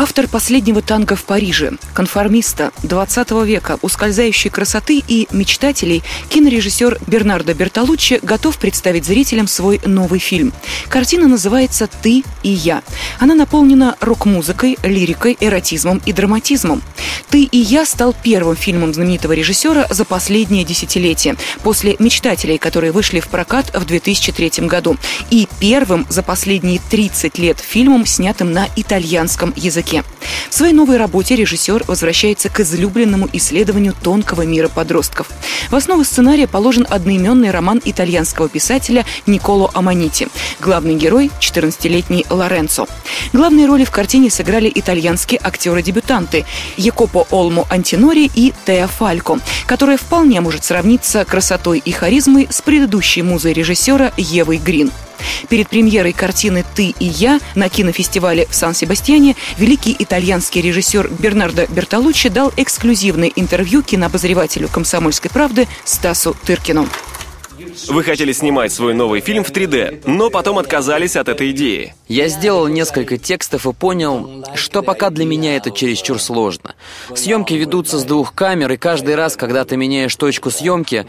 Автор последнего танка в Париже, конформиста 20 века, ускользающей красоты и мечтателей, кинорежиссер Бернардо Бертолуччи готов представить зрителям свой новый фильм. Картина называется «Ты и я». Она наполнена рок-музыкой, лирикой, эротизмом и драматизмом. «Ты и я» стал первым фильмом знаменитого режиссера за последнее десятилетие, после «Мечтателей», которые вышли в прокат в 2003 году, и первым за последние 30 лет фильмом, снятым на итальянском языке языке. В своей новой работе режиссер возвращается к излюбленному исследованию тонкого мира подростков. В основу сценария положен одноименный роман итальянского писателя Николо Аманити. Главный герой – 14-летний Лоренцо. Главные роли в картине сыграли итальянские актеры-дебютанты Якопо Олмо Антинори и Теа Фалько, которая вполне может сравниться красотой и харизмой с предыдущей музой режиссера Евой Грин. Перед премьерой картины «Ты и я» на кинофестивале в Сан-Себастьяне великий итальянский режиссер Бернардо Бертолуччи дал эксклюзивное интервью кинообозревателю «Комсомольской правды» Стасу Тыркину. Вы хотели снимать свой новый фильм в 3D, но потом отказались от этой идеи. Я сделал несколько текстов и понял, что пока для меня это чересчур сложно. Съемки ведутся с двух камер, и каждый раз, когда ты меняешь точку съемки,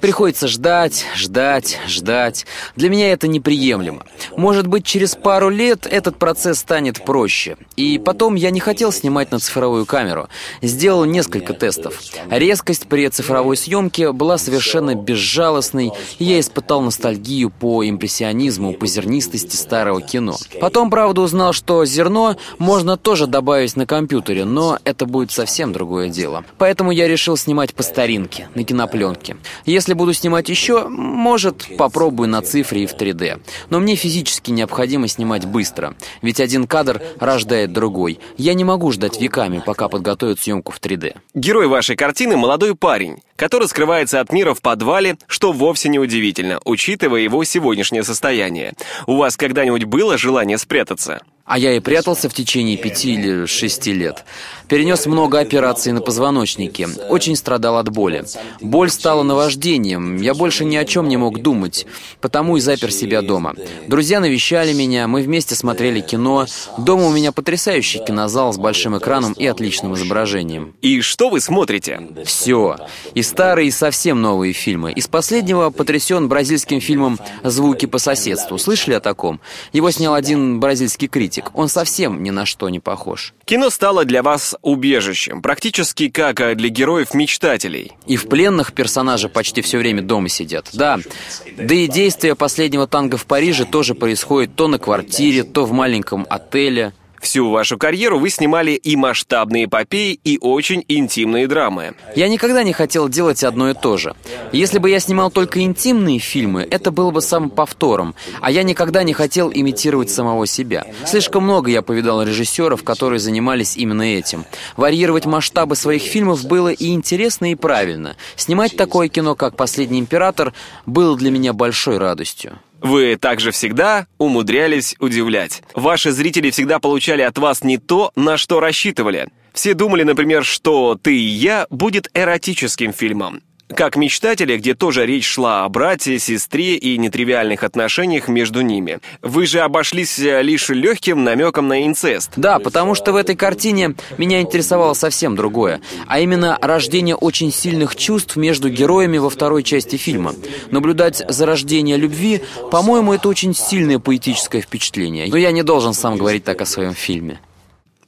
приходится ждать, ждать, ждать. Для меня это неприемлемо. Может быть, через пару лет этот процесс станет проще. И потом я не хотел снимать на цифровую камеру. Сделал несколько тестов. Резкость при цифровой съемке была совершенно безжалостной, и я испытал ностальгию по импрессионизму, по зернистости старого кино. Потом, правда, узнал, что зерно можно тоже добавить на компьютере, но это будет совсем другое дело. Поэтому я решил снимать по старинке, на кинопленке. Если буду снимать еще, может, попробую на цифре и в 3D. Но мне физически необходимо снимать быстро, ведь один кадр рождает другой. Я не могу ждать веками, пока подготовят съемку в 3D. Герой вашей картины – молодой парень, который скрывается от мира в подвале, что вовсе не удивительно, учитывая его сегодняшнее состояние. У вас когда-нибудь было желание спрятаться. А я и прятался в течение пяти или шести лет. Перенес много операций на позвоночнике. Очень страдал от боли. Боль стала наваждением. Я больше ни о чем не мог думать. Потому и запер себя дома. Друзья навещали меня. Мы вместе смотрели кино. Дома у меня потрясающий кинозал с большим экраном и отличным изображением. И что вы смотрите? Все. И старые, и совсем новые фильмы. Из последнего потрясен бразильским фильмом «Звуки по соседству». Слышали о таком? Его снял один бразильский критик мультик. Он совсем ни на что не похож. Кино стало для вас убежищем, практически как для героев-мечтателей. И в пленных персонажи почти все время дома сидят. Да, да и действие последнего танга в Париже тоже происходит то на квартире, то в маленьком отеле. Всю вашу карьеру вы снимали и масштабные эпопеи, и очень интимные драмы. Я никогда не хотел делать одно и то же. Если бы я снимал только интимные фильмы, это было бы самоповтором, а я никогда не хотел имитировать самого себя. Слишком много я повидал режиссеров, которые занимались именно этим. Варьировать масштабы своих фильмов было и интересно, и правильно. Снимать такое кино, как «Последний император», было для меня большой радостью. Вы также всегда умудрялись удивлять. Ваши зрители всегда получали от вас не то, на что рассчитывали. Все думали, например, что «Ты и я» будет эротическим фильмом как мечтатели, где тоже речь шла о брате, сестре и нетривиальных отношениях между ними. Вы же обошлись э, лишь легким намеком на инцест. Да, потому что в этой картине меня интересовало совсем другое, а именно рождение очень сильных чувств между героями во второй части фильма. Наблюдать за рождением любви, по-моему, это очень сильное поэтическое впечатление. Но я не должен сам говорить так о своем фильме.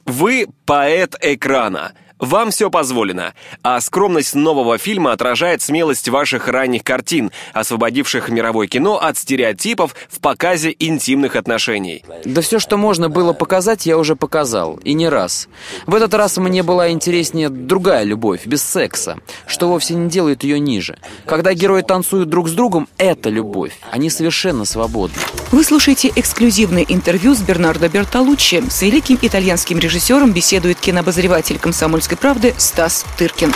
Вы поэт экрана. Вам все позволено, а скромность нового фильма отражает смелость ваших ранних картин, освободивших мировое кино от стереотипов в показе интимных отношений. Да все, что можно было показать, я уже показал, и не раз. В этот раз мне была интереснее другая любовь, без секса, что вовсе не делает ее ниже. Когда герои танцуют друг с другом, это любовь, они совершенно свободны. Вы слушаете эксклюзивное интервью с Бернардо Бертолуччи. С великим итальянским режиссером беседует кинообозреватель комсомольской «Комсомольской правды» Стас Тыркин.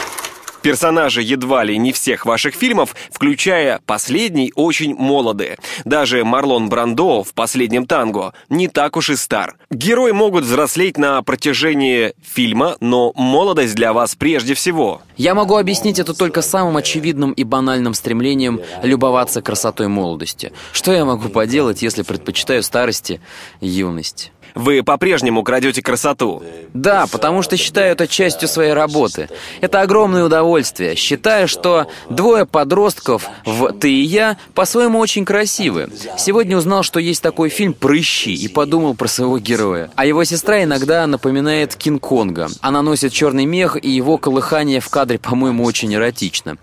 Персонажи едва ли не всех ваших фильмов, включая последний, очень молоды. Даже Марлон Брандо в «Последнем танго» не так уж и стар. Герои могут взрослеть на протяжении фильма, но молодость для вас прежде всего. Я могу объяснить это только самым очевидным и банальным стремлением любоваться красотой молодости. Что я могу поделать, если предпочитаю старости юность? Вы по-прежнему крадете красоту. Да, потому что считаю это частью своей работы. Это огромное удовольствие. Считаю, что двое подростков в «Ты и я» по-своему очень красивы. Сегодня узнал, что есть такой фильм «Прыщи» и подумал про своего героя. А его сестра иногда напоминает Кинг-Конга. Она носит черный мех, и его колыхание в кадре, по-моему, очень эротично.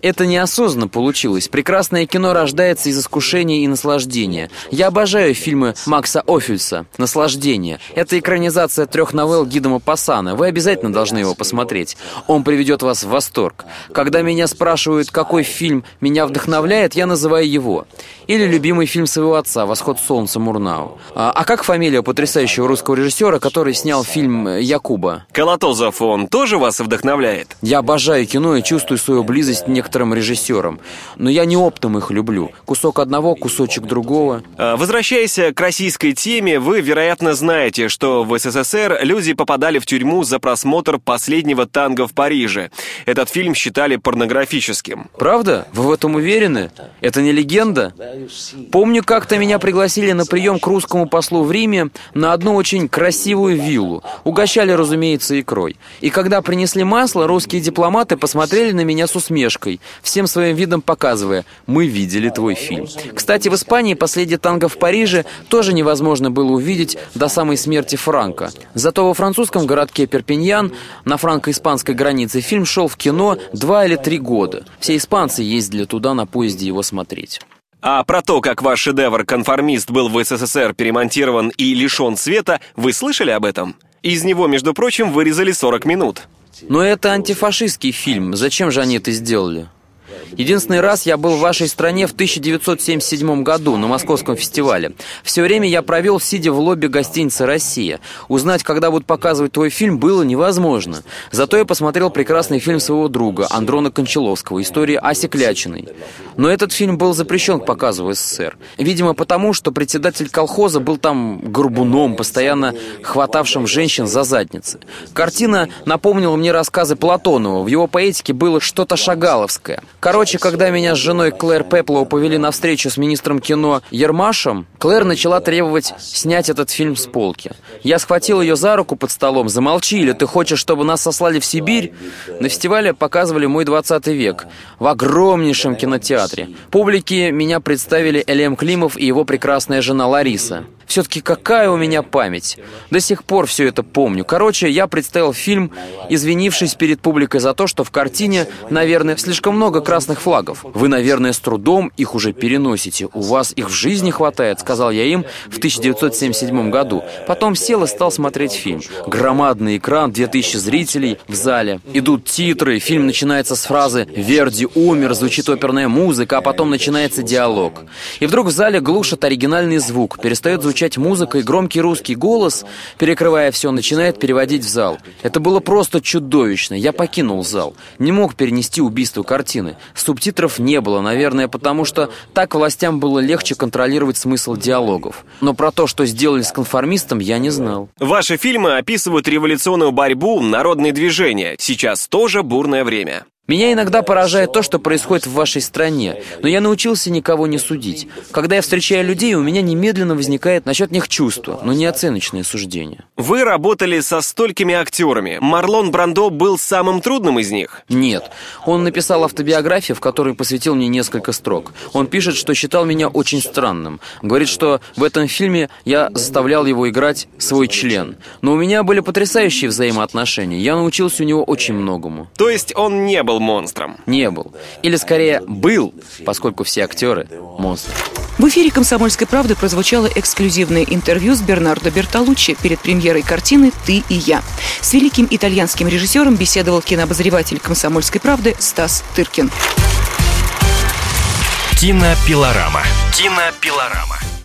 Это неосознанно получилось. Прекрасное кино рождается из искушения и наслаждения. Я обожаю фильмы Макса Офельса «Наслаждение «Наслаждение». Это экранизация трех новелл Гида Пассана. Вы обязательно должны его посмотреть. Он приведет вас в восторг. Когда меня спрашивают, какой фильм меня вдохновляет, я называю его. Или любимый фильм своего отца «Восход солнца Мурнау». А, а как фамилия потрясающего русского режиссера, который снял фильм «Якуба»? Колотозов, он тоже вас вдохновляет? Я обожаю кино и чувствую свою близость к некоторым режиссерам. Но я не оптом их люблю. Кусок одного, кусочек другого. А, возвращаясь к российской теме, вы, вероятно, вероятно, знаете, что в СССР люди попадали в тюрьму за просмотр последнего танго в Париже. Этот фильм считали порнографическим. Правда? Вы в этом уверены? Это не легенда? Помню, как-то меня пригласили на прием к русскому послу в Риме на одну очень красивую виллу. Угощали, разумеется, икрой. И когда принесли масло, русские дипломаты посмотрели на меня с усмешкой, всем своим видом показывая «Мы видели твой фильм». Кстати, в Испании последний танго в Париже тоже невозможно было увидеть до самой смерти Франка. Зато во французском городке Перпиньян на франко-испанской границе фильм шел в кино два или три года. Все испанцы ездили туда на поезде его смотреть. А про то, как ваш шедевр «Конформист» был в СССР перемонтирован и лишен света, вы слышали об этом? Из него, между прочим, вырезали 40 минут. Но это антифашистский фильм. Зачем же они это сделали? Единственный раз я был в вашей стране в 1977 году на московском фестивале. Все время я провел, сидя в лобби гостиницы «Россия». Узнать, когда будут показывать твой фильм, было невозможно. Зато я посмотрел прекрасный фильм своего друга, Андрона Кончаловского, «История Аси Клячиной». Но этот фильм был запрещен к показу в СССР. Видимо, потому, что председатель колхоза был там горбуном, постоянно хватавшим женщин за задницы. Картина напомнила мне рассказы Платонова. В его поэтике было что-то шагаловское. Короче, когда меня с женой Клэр Пеплоу повели на встречу с министром кино Ермашем, Клэр начала требовать снять этот фильм с полки. Я схватил ее за руку под столом. «Замолчи, или ты хочешь, чтобы нас сослали в Сибирь?» На фестивале показывали «Мой 20 век» в огромнейшем кинотеатре. Публике меня представили Элем Климов и его прекрасная жена Лариса. Все-таки какая у меня память. До сих пор все это помню. Короче, я представил фильм, извинившись перед публикой за то, что в картине, наверное, слишком много красных флагов. Вы, наверное, с трудом их уже переносите. У вас их в жизни хватает, сказал я им в 1977 году. Потом сел и стал смотреть фильм. Громадный экран, 2000 зрителей в зале. Идут титры, фильм начинается с фразы «Верди умер», звучит оперная музыка, а потом начинается диалог. И вдруг в зале глушат оригинальный звук, перестает звучать музыка, и громкий русский голос, перекрывая все, начинает переводить в зал. Это было просто чудовищно. Я покинул зал. Не мог перенести убийство картины. Субтитров не было, наверное, потому что так властям было легче контролировать смысл диалогов. Но про то, что сделали с конформистом, я не знал. Ваши фильмы описывают революционную борьбу, народные движения. Сейчас тоже бурное время. Меня иногда поражает то, что происходит в вашей стране, но я научился никого не судить. Когда я встречаю людей, у меня немедленно возникает насчет них чувство, но не оценочное суждение. Вы работали со столькими актерами. Марлон Брандо был самым трудным из них? Нет. Он написал автобиографию, в которой посвятил мне несколько строк. Он пишет, что считал меня очень странным. Говорит, что в этом фильме я заставлял его играть свой член. Но у меня были потрясающие взаимоотношения. Я научился у него очень многому. То есть он не был был монстром. Не был. Или скорее был, поскольку все актеры — монстры. В эфире «Комсомольской правды» прозвучало эксклюзивное интервью с Бернардо Бертолуччи перед премьерой картины «Ты и я». С великим итальянским режиссером беседовал кинообозреватель «Комсомольской правды» Стас Тыркин. Кинопилорама. Кинопилорама.